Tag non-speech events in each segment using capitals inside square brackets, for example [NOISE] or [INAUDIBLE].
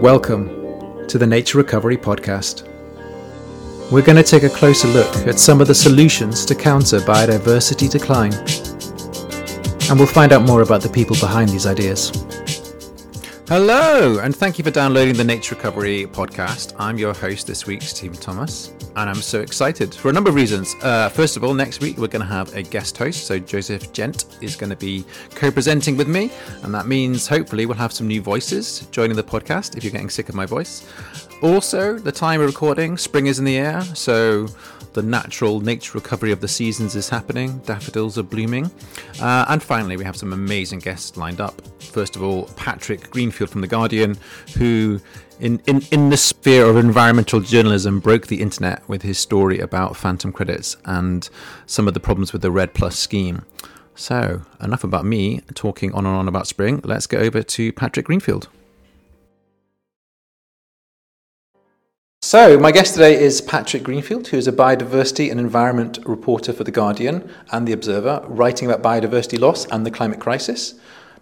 Welcome to the Nature Recovery Podcast. We're going to take a closer look at some of the solutions to counter biodiversity decline. And we'll find out more about the people behind these ideas. Hello, and thank you for downloading the Nature Recovery Podcast. I'm your host this week, Stephen Thomas and I'm so excited for a number of reasons. Uh, first of all, next week we're going to have a guest host, so Joseph Gent is going to be co-presenting with me, and that means hopefully we'll have some new voices joining the podcast. If you're getting sick of my voice, also the time of recording, spring is in the air, so the natural nature recovery of the seasons is happening. Daffodils are blooming, uh, and finally we have some amazing guests lined up. First of all, Patrick Greenfield from the Guardian, who in, in, in the sphere of environmental journalism, broke the internet with his story about phantom credits and some of the problems with the REDD Plus scheme. So, enough about me talking on and on about spring. Let's go over to Patrick Greenfield. So, my guest today is Patrick Greenfield, who is a biodiversity and environment reporter for The Guardian and The Observer, writing about biodiversity loss and the climate crisis.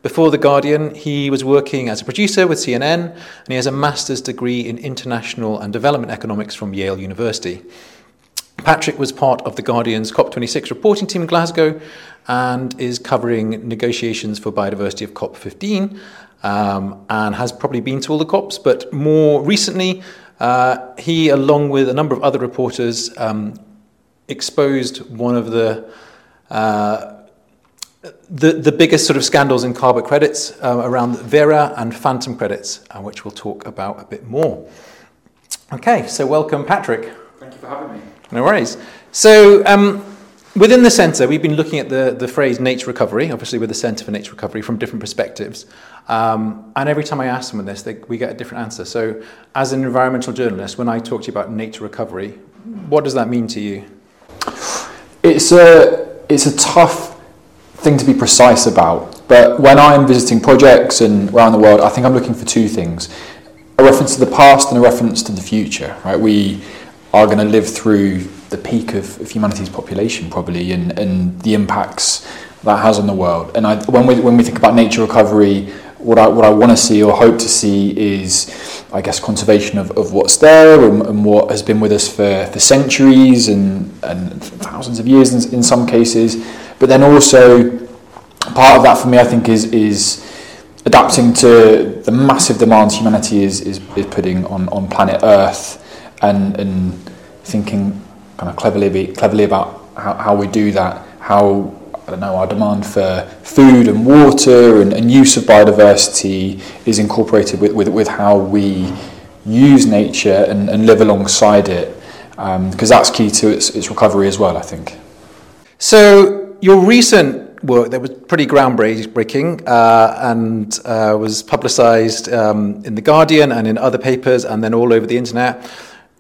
Before The Guardian, he was working as a producer with CNN, and he has a master's degree in international and development economics from Yale University. Patrick was part of The Guardian's COP26 reporting team in Glasgow and is covering negotiations for biodiversity of COP15 um, and has probably been to all the COPs, but more recently, uh, he, along with a number of other reporters, um, exposed one of the uh, the, the biggest sort of scandals in carbon credits uh, around Verra and phantom credits, uh, which we'll talk about a bit more. Okay, so welcome, Patrick. Thank you for having me. No worries. So, um, within the centre, we've been looking at the, the phrase nature recovery, obviously with the Centre for Nature Recovery, from different perspectives. Um, and every time I ask someone this, they, we get a different answer. So, as an environmental journalist, when I talk to you about nature recovery, what does that mean to you? It's a, it's a tough thing to be precise about. But when I'm visiting projects and around the world, I think I'm looking for two things a reference to the past and a reference to the future. Right? We are going to live through the peak of, of humanity's population, probably, and, and the impacts that has on the world. And I, when, we, when we think about nature recovery, what I, what I want to see or hope to see is, I guess, conservation of, of what's there and, and what has been with us for, for centuries and, and thousands of years in, in some cases but then also, part of that for me, I think, is is adapting to the massive demands humanity is is, is putting on, on planet Earth, and and thinking kind of cleverly cleverly about how, how we do that, how I don't know, our demand for food and water and, and use of biodiversity is incorporated with, with, with how we use nature and, and live alongside it, because um, that's key to its, its recovery as well, I think. So, your recent work that was pretty groundbreaking uh, and uh, was publicized um, in The Guardian and in other papers and then all over the internet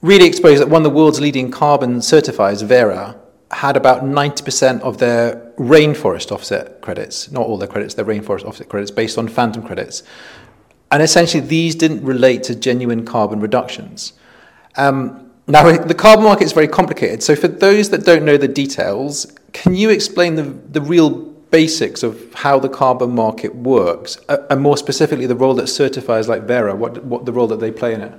really exposed that one of the world's leading carbon certifiers, Verra, had about 90% of their rainforest offset credits, not all their credits, their rainforest offset credits based on phantom credits. And essentially, these didn't relate to genuine carbon reductions. Um, now, [LAUGHS] the carbon market is very complicated. So, for those that don't know the details, can you explain the, the real basics of how the carbon market works, uh, and more specifically, the role that certifiers like Verra, what, what the role that they play in it?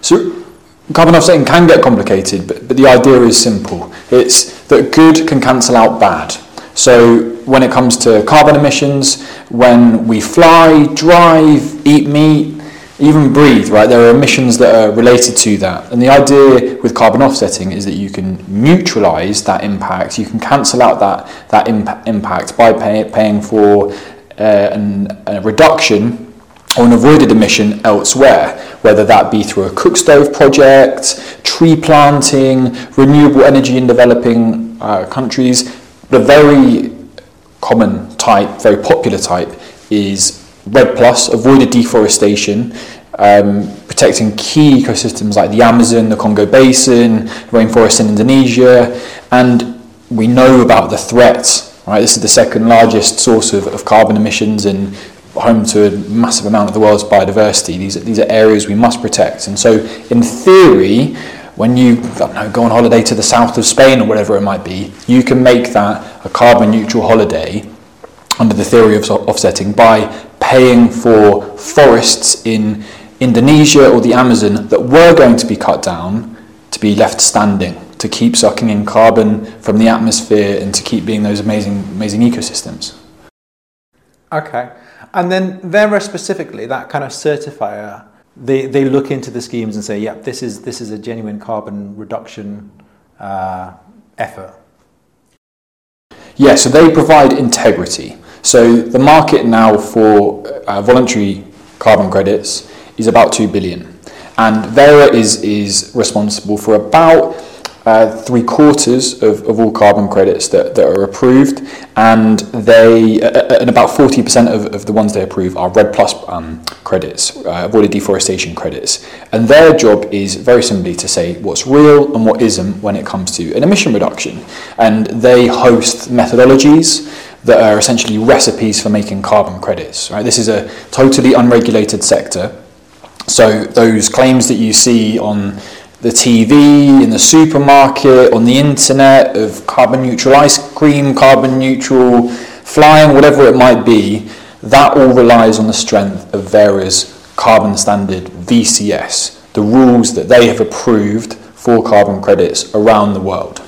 So, carbon offsetting can get complicated, but, but the idea is simple. It's that good can cancel out bad. So, when it comes to carbon emissions, when we fly, drive, eat meat, even breathe, right? There are emissions that are related to that. And the idea with carbon offsetting is that you can neutralize that impact. You can cancel out that, that imp- impact by pay, paying for uh, an, a reduction or an avoided emission elsewhere, whether that be through a cook stove project, tree planting, renewable energy in developing uh, countries. The very common type, very popular type, is REDD Plus, avoided deforestation, um, protecting key ecosystems like the Amazon, the Congo Basin, rainforests in Indonesia, and we know about the threats. Right, this is the second largest source of, of carbon emissions and home to a massive amount of the world's biodiversity. These are, these are areas we must protect. And so, in theory, when you know, go on holiday to the south of Spain or whatever it might be, you can make that a carbon neutral holiday under the theory of offsetting by paying for forests in Indonesia or the Amazon that were going to be cut down to be left standing, to keep sucking in carbon from the atmosphere and to keep being those amazing, amazing ecosystems. Okay. And then Verra specifically, that kind of certifier, they, they look into the schemes and say, yeah, this is, this is a genuine carbon reduction uh, effort. Yeah, so they provide integrity. So the market now for uh, voluntary carbon credits is about 2 billion. And Verra is, is responsible for about uh, three quarters of, of all carbon credits that, that are approved, and they uh, uh and about 40% of, of the ones they approve are REDD Plus um, credits, uh, avoided deforestation credits. And their job is very simply to say what's real and what isn't when it comes to an emission reduction. And they host methodologies that are essentially recipes for making carbon credits. Right? This is a totally unregulated sector. So those claims that you see on the TV, in the supermarket, on the internet of carbon neutral ice cream, carbon neutral flying, whatever it might be, that all relies on the strength of Verra's carbon standard VCS, the rules that they have approved for carbon credits around the world.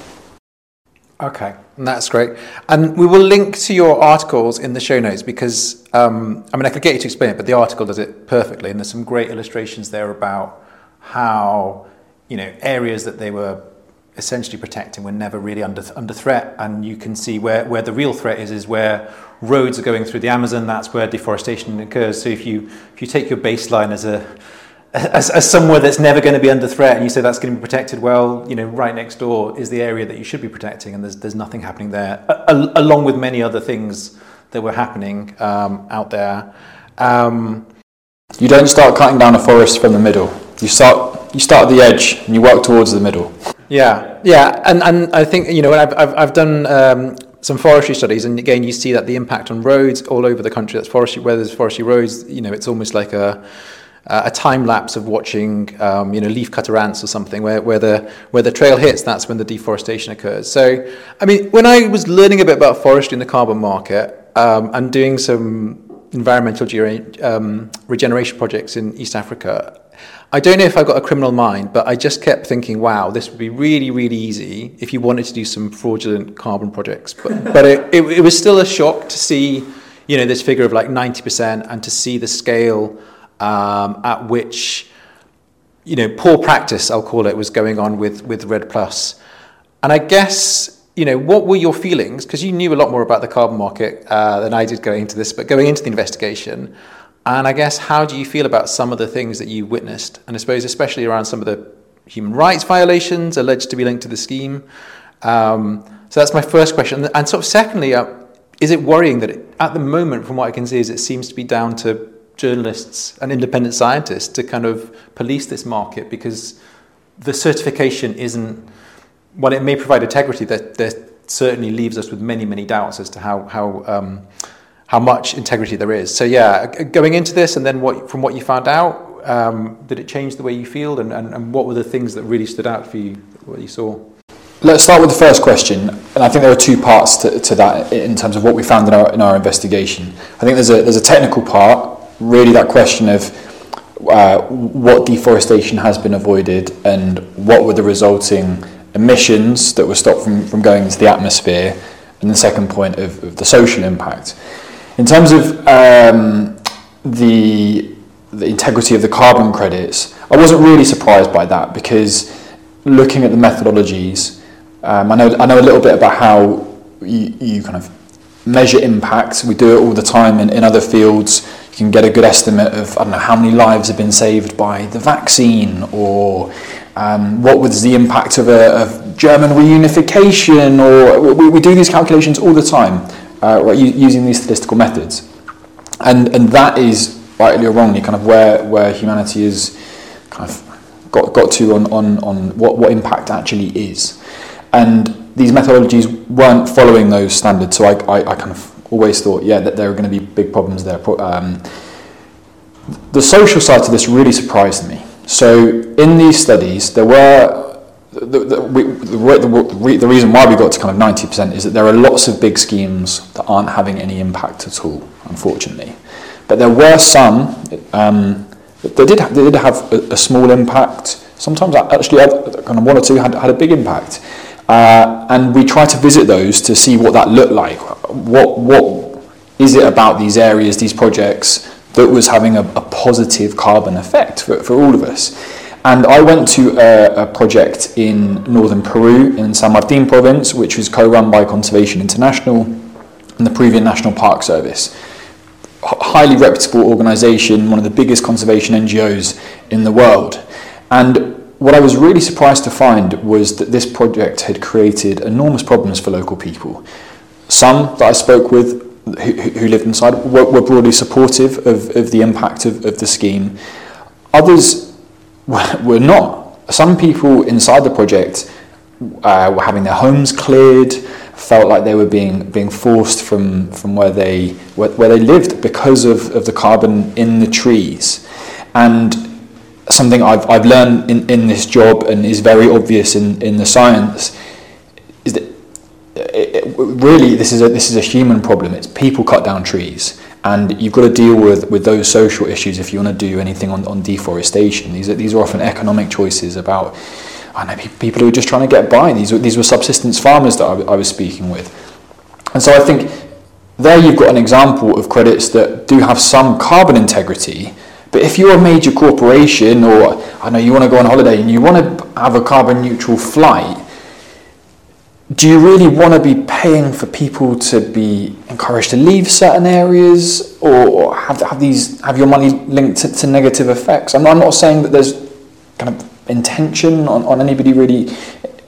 Okay, that's great. And we will link to your articles in the show notes because, um, I mean, I could get you to explain it, but the article does it perfectly. And there's some great illustrations there about how, you know, areas that they were essentially protecting were never really under, under threat. And you can see where, where the real threat is, is where roads are going through the Amazon, that's where deforestation occurs. So if you, if you take your baseline as a, as, as somewhere that's never going to be under threat and you say that's going to be protected, well, you know, right next door is the area that you should be protecting and there's, there's nothing happening there, a, along with many other things that were happening um, out there. Um, you don't start cutting down a forest from the middle. You start, you start at the edge and you work towards the middle. Yeah, yeah, and, and I think, you know, I've, I've, I've done um, some forestry studies, and again, you see that the impact on roads all over the country, that's forestry, where there's forestry roads, you know, it's almost like a, a time lapse of watching, um, you know, leaf cutter ants or something, where, where, the, where the trail hits, that's when the deforestation occurs. So, I mean, when I was learning a bit about forestry in the carbon market um, and doing some environmental um, regeneration projects in East Africa, I don't know if I've got a criminal mind, but I just kept thinking, wow, this would be really, really easy if you wanted to do some fraudulent carbon projects. But, [LAUGHS] but it, it, it was still a shock to see, you know, this figure of like 90% and to see the scale um, at which, you know, poor practice, I'll call it, was going on with, with REDD Plus. And I guess, you know, what were your feelings? Because you knew a lot more about the carbon market uh, than I did going into this, but going into the investigation. And I guess, how do you feel about some of the things that you witnessed? And I suppose, especially around some of the human rights violations alleged to be linked to the scheme. Um, so that's my first question. And sort of secondly, uh, is it worrying that it, at the moment, from what I can see, is it seems to be down to journalists and independent scientists to kind of police this market because the certification isn't, while it may provide integrity, that, that certainly leaves us with many, many doubts as to how, how, um, how much integrity there is. So yeah, going into this and then what, from what you found out, um, did it change the way you feel and, and, and what were the things that really stood out for you, what you saw? Let's start with the first question, and I think there are two parts to, to that in terms of what we found in our, in our investigation. I think there's a, there's a technical part, really that question of uh, what deforestation has been avoided and what were the resulting emissions that were stopped from, from going into the atmosphere, and the second point of, of the social impact. In terms of um, the, the integrity of the carbon credits, I wasn't really surprised by that because looking at the methodologies, um, I, know, I know a little bit about how you, you kind of measure impacts. We do it all the time in, in other fields you can get a good estimate of, I don't know, how many lives have been saved by the vaccine or um, what was the impact of, a, of German reunification or we, we do these calculations all the time uh, right, using these statistical methods. And, and that is, rightly or wrongly, kind of where, where humanity is kind of got, got to on, on, on what, what impact actually is. And these methodologies weren't following those standards, so I, I, I kind of always thought, yeah, that there are going to be big problems there. Um, the social side to this really surprised me. So in these studies, there were the, the, we, the, the, reason why we got to kind of 90% is that there are lots of big schemes that aren't having any impact at all, unfortunately. But there were some, um, they did they did have a, a small impact. Sometimes actually, kind of one or two had had a big impact. Uh, and we try to visit those to see what that looked like. What what is it about these areas, these projects that was having a, a positive carbon effect for, for all of us? And I went to a, a project in northern Peru, in San Martin province, which was co-run by Conservation International and the Peruvian National Park Service. H- highly reputable organisation, one of the biggest conservation NGOs in the world. And what I was really surprised to find was that this project had created enormous problems for local people. Some that I spoke with who, who lived inside were, were broadly supportive of, of the impact of, of the scheme. Others were, not. Some people inside the project uh, were having their homes cleared, felt like they were being being forced from, from where they where, where they lived because of, of the carbon in the trees. And something I've, I've learned in, in this job and is very obvious in, in the science it, really this is a this is a human problem. It's people cut down trees, and you've got to deal with, with those social issues if you want to do anything on, on deforestation. These are these are often economic choices about I know people who are just trying to get by. These were these were subsistence farmers that I, I was speaking with, and so I think there you've got an example of credits that do have some carbon integrity but if you're a major corporation or I know you want to go on holiday and you want to have a carbon neutral flight, do you really want to be paying for people to be encouraged to leave certain areas or have, have these have your money linked to, to negative effects? I'm not, I'm not saying that there's kind of intention on, on anybody really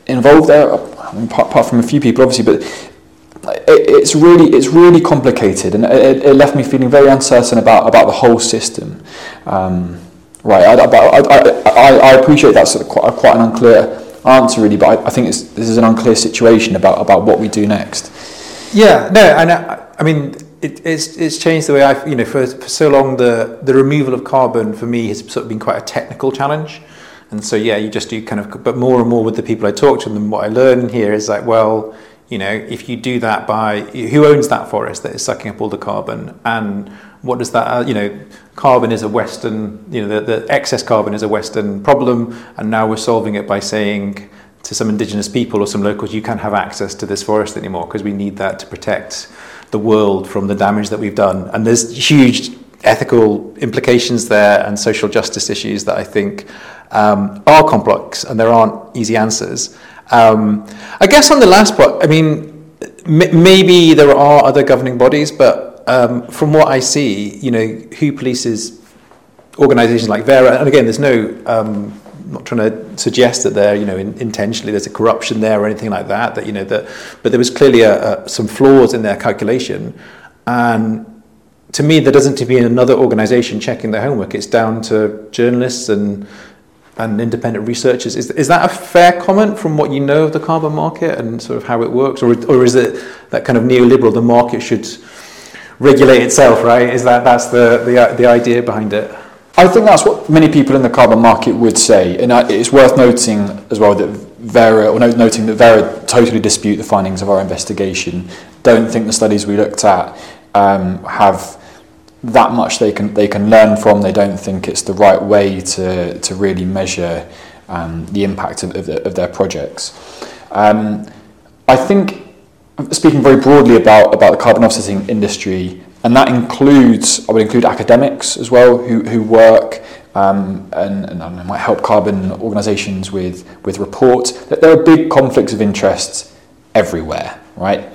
involved there, I mean, apart, apart from a few people obviously, but it's really it's really complicated, and it, it, left me feeling very uncertain about about the whole system. Um, right, I, I, I, I, appreciate that's quite, quite an unclear answer, really, but I, I think this is an unclear situation about about what we do next. Yeah, no, and I, I mean. It, it's, it's changed the way I, you know, for, for so long the, the removal of carbon for me has sort of been quite a technical challenge. And so, yeah, you just do kind of, but more and more with the people I talk to, and what I learn here is like, well, you know, if you do that by who owns that forest that is sucking up all the carbon, and what does that, uh, you know, carbon is a Western, you know, the, the excess carbon is a Western problem, and now we're solving it by saying to some indigenous people or some locals, you can't have access to this forest anymore because we need that to protect the world from the damage that we've done. And there's huge ethical implications there and social justice issues that I think um, are complex and there aren't easy answers. Um, I guess on the last part, I mean, m- maybe there are other governing bodies, but um, from what I see, you know, who polices organisations like Verra, and again, there's no, um, I'm not trying to suggest that there, you know, in, intentionally there's a corruption there or anything like that. That you know that, but there was clearly a, a, some flaws in their calculation, and to me, there doesn't to be another organisation checking their homework. It's down to journalists and and independent researchers. Is, is that a fair comment from what you know of the carbon market and sort of how it works? Or, or is it that kind of neoliberal, the market should regulate itself, right? Is that that's the, the, the idea behind it? I think that's what many people in the carbon market would say. And it's worth noting as well that Verra, or noting that Verra totally dispute the findings of our investigation, don't think the studies we looked at um, have that much they can they can learn from. They don't think it's the right way to to really measure um, the impact of, of, the, of their projects. Um, I think speaking very broadly about about the carbon offsetting industry, and that includes I would include academics as well who who work. Um, and, and know, might help carbon organisations with, with reports, that there are big conflicts of interest everywhere, right?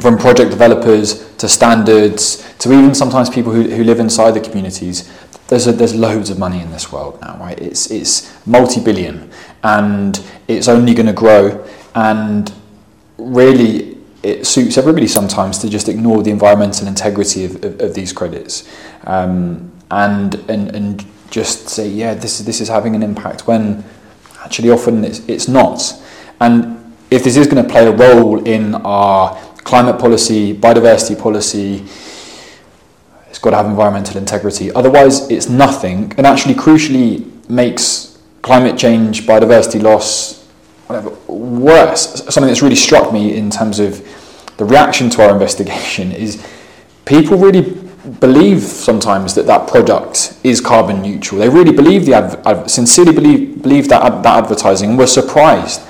From project developers to standards to even sometimes people who, who live inside the communities there's, a, there's loads of money in this world now right? It's, it's multi-billion and it's only going to grow and really it suits everybody sometimes to just ignore the environmental integrity of, of, of these credits um, and, and, and just say yeah this, this is having an impact when actually often it's, it's not. And if this is going to play a role in our climate policy, biodiversity policy, it's got to have environmental integrity. Otherwise, it's nothing, and actually, crucially, makes climate change, biodiversity loss, whatever, worse. Something that's really struck me in terms of the reaction to our investigation is people really believe sometimes that that product is carbon neutral. They really believe the adv- sincerely believe believe that ad- that advertising. We're surprised.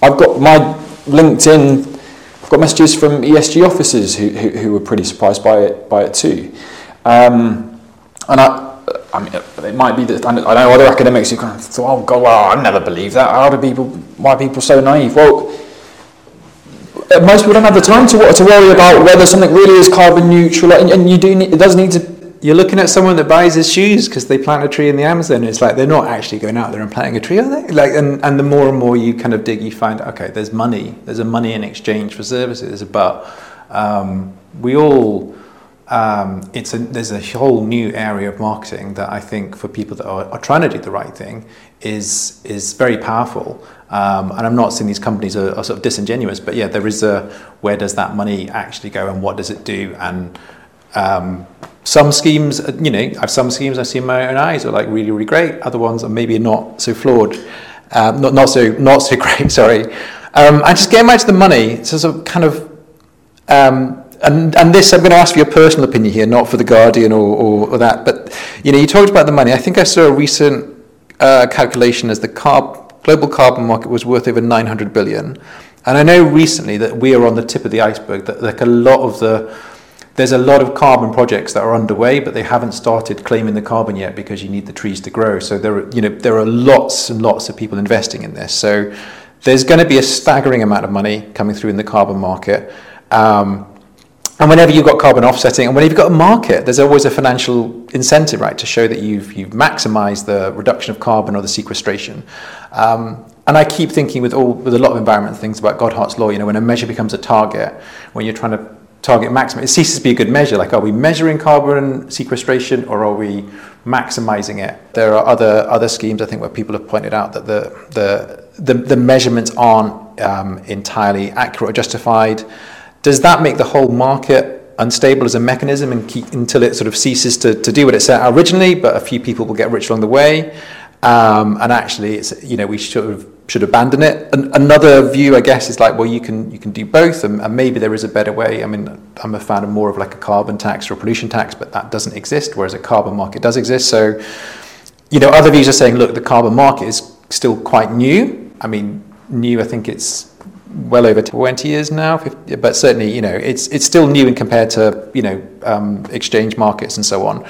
I've got my LinkedIn. I've got messages from ESG officers who, who, who were pretty surprised by it by it too. Um, and I, I mean, it might be that I know other academics who kind of thought, "Oh God, well, I never believe that. How do people? Why are people so naive?" Well, most people don't have the time to to worry about whether something really is carbon neutral, and, and you do need, it does need to. You're looking at someone that buys his shoes because they plant a tree in the Amazon. It's like they're not actually going out there and planting a tree, are they? Like, and, and the more and more you kind of dig, you find okay, there's money. There's a money in exchange for services, but um, we all. Um, it's a, there's a whole new area of marketing that I think for people that are, are trying to do the right thing is is very powerful. Um, and I'm not saying these companies are, are, sort of disingenuous, but yeah, there is a where does that money actually go and what does it do? And um, some schemes, you know, I've some schemes I've seen my own eyes are like really, really great. Other ones are maybe not so flawed, um, not not so not so [LAUGHS] great. Sorry. Um, just getting back to the money, so of kind of. Um, and, and this, I'm going to ask for your personal opinion here, not for the Guardian or, or, or that. But you know, you talked about the money. I think I saw a recent uh, calculation as the carb, global carbon market was worth over 900 billion. And I know recently that we are on the tip of the iceberg. That like a lot of the there's a lot of carbon projects that are underway, but they haven't started claiming the carbon yet because you need the trees to grow. So there, are, you know, there are lots and lots of people investing in this. So there's going to be a staggering amount of money coming through in the carbon market. Um, and whenever you've got carbon offsetting, and whenever you've got a market, there's always a financial incentive, right, to show that you've you've maximised the reduction of carbon or the sequestration. Um, and I keep thinking with all with a lot of environmental things about Goodhart's law. You know, when a measure becomes a target, when you're trying to target maximum, it ceases to be a good measure. Like, are we measuring carbon sequestration or are we maximising it? There are other other schemes I think where people have pointed out that the the the, the measurements aren't um, entirely accurate or justified. Does that make the whole market unstable as a mechanism and keep, until it sort of ceases to, to do what it set out originally, but a few people will get rich along the way? Um, and actually, it's you know we should should abandon it. And another view, I guess, is like well, you can you can do both, and, and, maybe there is a better way. I mean, I'm a fan of more of like a carbon tax or a pollution tax, but that doesn't exist, whereas a carbon market does exist. So, you know, other views are saying, look, the carbon market is still quite new. I mean, new. I think it's well over 20 years now, 50, but certainly, you know, it's it's still new in compared to, you know, um, exchange markets and so on.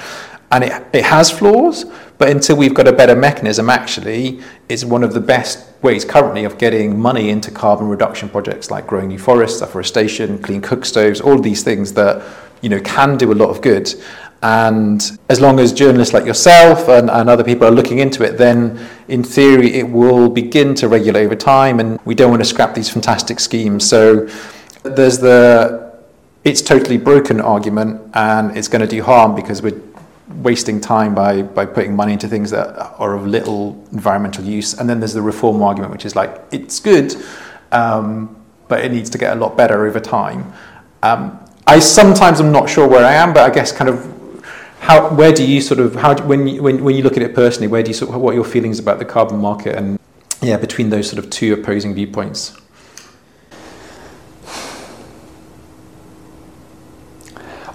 And it, it has flaws, but until we've got a better mechanism, actually, it's one of the best ways currently of getting money into carbon reduction projects like growing new forests, afforestation, clean cook stoves, all these things that, you know, can do a lot of good. And as long as journalists like yourself and, and other people are looking into it, then in theory it will begin to regulate over time. And we don't want to scrap these fantastic schemes. So there's the it's totally broken argument and it's going to do harm because we're wasting time by, by putting money into things that are of little environmental use. And then there's the reform argument, which is like, it's good, um, but it needs to get a lot better over time. Um, I sometimes am not sure where I am, but I guess kind of how, where do you sort of, how, when, you, when, when you look at it personally, where do you sort of, what are your feelings about the carbon market and, yeah, between those sort of two opposing viewpoints?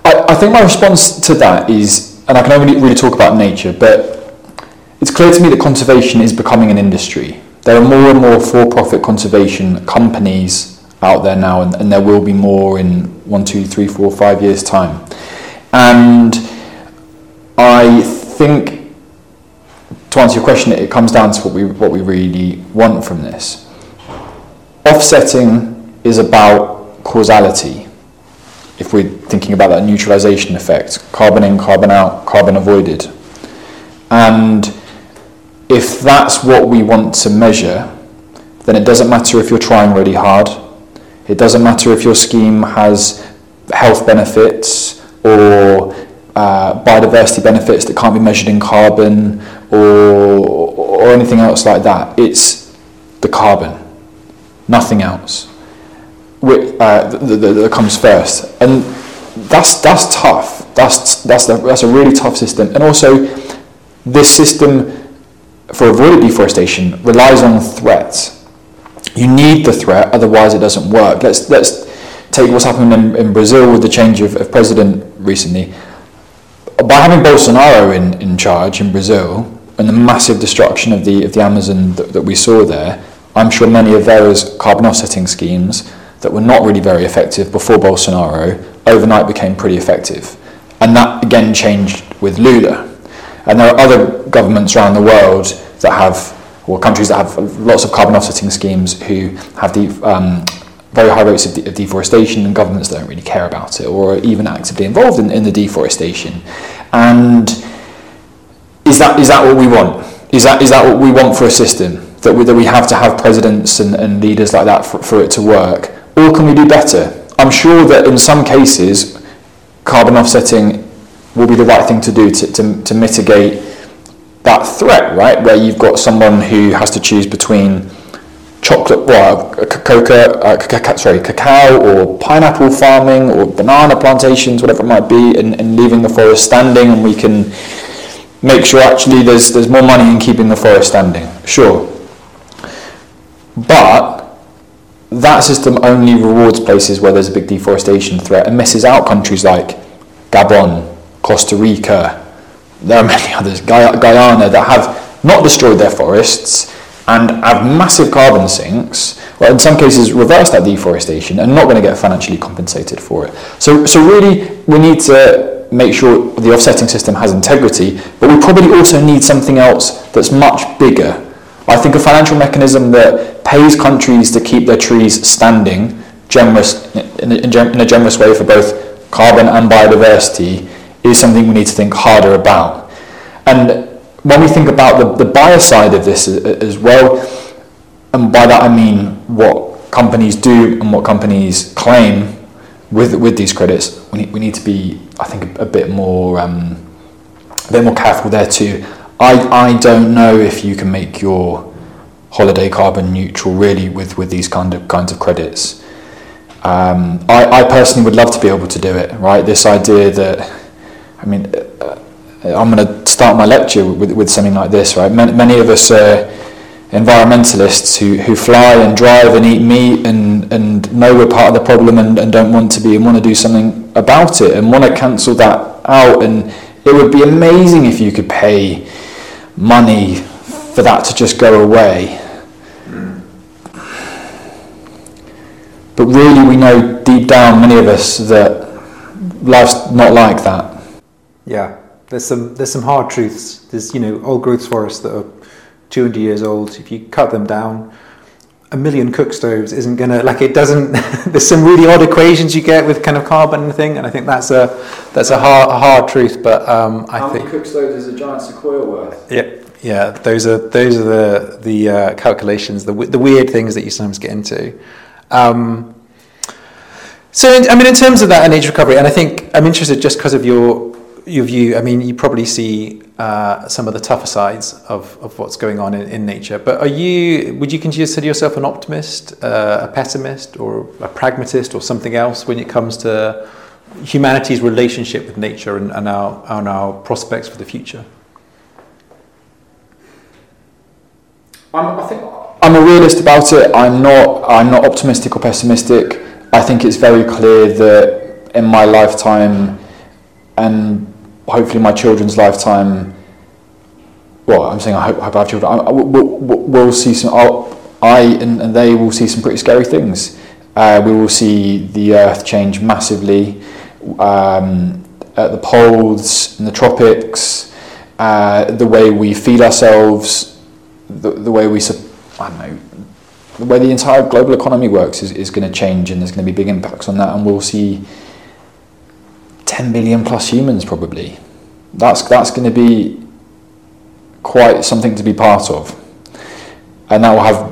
I, I think my response to that is, and I can only really talk about nature, but it's clear to me that conservation is becoming an industry. There are more and more for-profit conservation companies out there now, and, and there will be more in one, two, three, four, five years' time. And I think to answer your question, it comes down to what we what we really want from this. Offsetting is about causality. If we're thinking about that neutralization effect, carbon in, carbon out, carbon avoided. And if that's what we want to measure, then it doesn't matter if you're trying really hard. It doesn't matter if your scheme has health benefits or uh, biodiversity benefits that can't be measured in carbon or, or anything else like that. It's the carbon, nothing else, uh, that, comes first. And that's, that's tough. That's, that's, the, that's a really tough system. And also, this system for avoided deforestation relies on threats. You need the threat, otherwise it doesn't work. Let's, let's take what's happened in, in Brazil with the change of, of president recently by having Bolsonaro in, in charge in Brazil and the massive destruction of the of the Amazon that, that we saw there, I'm sure many of those carbon offsetting schemes that were not really very effective before Bolsonaro overnight became pretty effective. And that again changed with Lula. And there are other governments around the world that have, or countries that have lots of carbon offsetting schemes who have the um, very high rates of, de- of, deforestation and governments don't really care about it or are even actively involved in, in the deforestation. And is that, is that what we want? Is that, is that what we want for a system? That we, that we have to have presidents and, and leaders like that for, for it to work? Or can we do better? I'm sure that in some cases, carbon offsetting will be the right thing to do to, to, to mitigate that threat, right? Where you've got someone who has to choose between chocolate, well, coca, uh, sorry, cacao or pineapple farming or banana plantations, whatever it might be, and, and leaving the forest standing, and we can make sure actually there's there's more money in keeping the forest standing. Sure, but that system only rewards places where there's a big deforestation threat and misses out countries like Gabon, Costa Rica, there are many [LAUGHS] others, Guyana, that have not destroyed their forests and have massive carbon sinks, or in some cases reverse that deforestation and not going to get financially compensated for it. So, so really, we need to make sure the offsetting system has integrity, but we probably also need something else that's much bigger. I think a financial mechanism that pays countries to keep their trees standing, generous in a, in a generous way for both carbon and biodiversity, is something we need to think harder about. And when we think about the, the buyer side of this as well, and by that I mean what companies do and what companies claim with with these credits, we need, we need to be, I think, a, a bit more um, a bit more careful there too. I, I don't know if you can make your holiday carbon neutral really with, with these kind of kinds of credits. Um, I, I personally would love to be able to do it, right? This idea that I mean, uh, I'm going to start my lecture with, with something like this, right? Many, many of us are environmentalists who, who fly and drive and eat meat and, and know we're part of the problem and, and don't want to be and want to do something about it and want to cancel that out. And it would be amazing if you could pay money for that to just go away. But really, we know deep down, many of us, that life's not like that. Yeah, there's some there's some hard truths. There's you know old growth forests that are 200 years old. If you cut them down, a million cook stoves isn't gonna like it doesn't. [LAUGHS] there's some really odd equations you get with kind of carbon and thing, and I think that's a that's a hard a hard truth. But um, I How think many cook stoves is a giant sequoia worth? Yeah, yeah. Those are those are the the uh, calculations, the the weird things that you sometimes get into. Um, so, in, I mean, in terms of that and age recovery, and I think I'm interested just because of your your view, I mean, you probably see uh, some of the tougher sides of, of what's going on in, in nature. But are you, would you consider yourself an optimist, uh, a pessimist, or a pragmatist, or something else when it comes to humanity's relationship with nature and, and, our, and our prospects for the future? I'm, I think I'm a realist about it. I'm not. I'm not optimistic or pessimistic. I think it's very clear that in my lifetime and hopefully my children's lifetime. Well, I'm saying I hope, I hope I have children. I, we'll, we'll see some. I'll, I and, and they will see some pretty scary things. Uh, we will see the Earth change massively um, at the poles, in the tropics, uh, the way we feed ourselves, the, the way we, I don't know, the way the entire global economy works is, is going to change and there's going to be big impacts on that and we'll see 10 billion plus humans probably. That's, that's going to be quite something to be part of. And that will have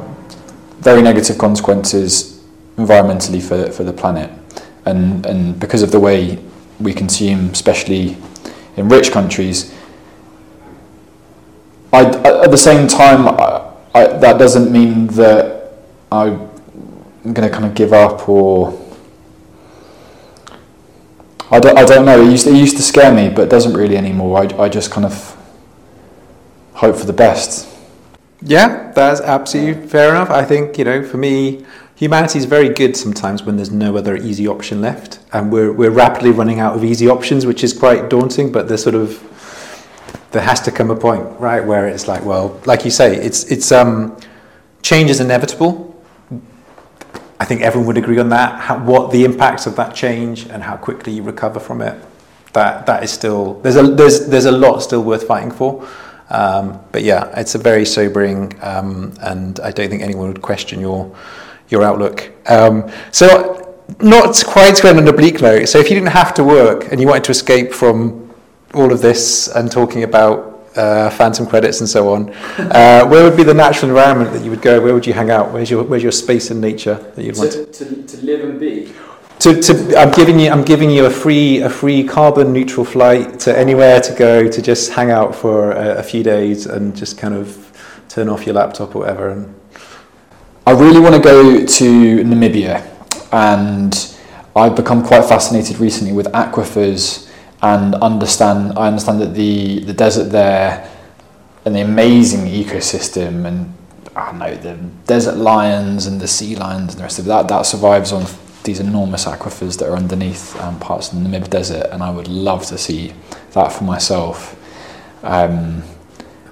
very negative consequences environmentally for, for the planet. And, and because of the way we consume, especially in rich countries, I, at the same time, I, I, that doesn't mean that I'm going to kind of give up or I don't, I don't know. It used, to, it used to scare me, but it doesn't really anymore. I, I just kind of hope for the best. Yeah, that's absolutely fair enough. I think, you know, for me, humanity is very good sometimes when there's no other easy option left, and we're we're rapidly running out of easy options, which is quite daunting. But there's sort of there has to come a point, right, where it's like, well, like you say, it's it's um, change is inevitable. I think everyone would agree on that. How, what the impacts of that change and how quickly you recover from it. That that is still there's a there's there's a lot still worth fighting for. Um, but yeah, it's a very sobering, um, and I don't think anyone would question your your outlook. Um, so, not quite to end on a bleak note. So, if you didn't have to work and you wanted to escape from all of this and talking about uh, phantom credits and so on, uh, where would be the natural environment that you would go? Where would you hang out? Where's your where's your space in nature that you'd want? To, to, to live and be. To, to, I'm giving you I'm giving you a free a free carbon neutral flight to anywhere to go to just hang out for a, a few days and just kind of turn off your laptop or whatever and I really want to go to Namibia, and I've become quite fascinated recently with aquifers and understand. I understand that the the desert there and the amazing ecosystem and I don't know the desert lions and the sea lions and the rest of that that survives on these enormous aquifers that are underneath um, parts of the Namib Desert, and I would love to see that for myself. Um,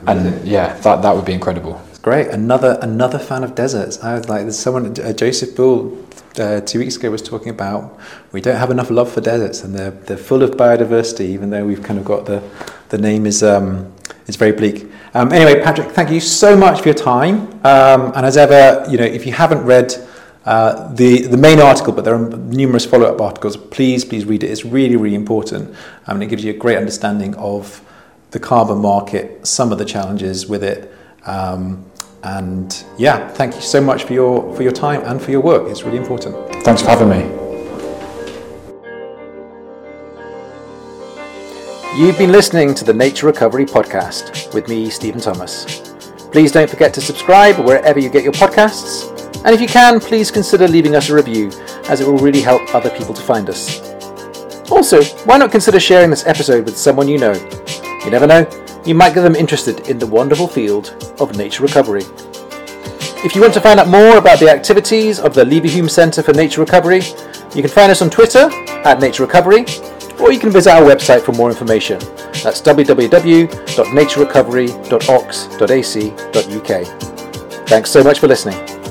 and yeah, that that would be incredible. Great, another another fan of deserts. I was like, there's someone uh, Joseph Bull uh, two weeks ago was talking about we don't have enough love for deserts, and they're they're full of biodiversity, even though we've kind of got the the name is um, is very bleak. Um, anyway, Patrick, thank you so much for your time. Um, and as ever, you know, if you haven't read uh, the the main article, but there are numerous follow up articles, please please read it. It's really really important, um, and it gives you a great understanding of the carbon market, some of the challenges with it. Um, and yeah, thank you so much for your for your time and for your work. It's really important. Thanks for having me. You've been listening to the Nature Recovery Podcast with me, Stephen Thomas. Please don't forget to subscribe wherever you get your podcasts. And if you can, please consider leaving us a review, as it will really help other people to find us. Also, why not consider sharing this episode with someone you know? You never know, you might get them interested in the wonderful field of nature recovery. If you want to find out more about the activities of the Leverhulme Centre for Nature Recovery, you can find us on Twitter at Nature Recovery, or you can visit our website for more information. That's www.naturerecovery.ox.ac.uk. Thanks so much for listening.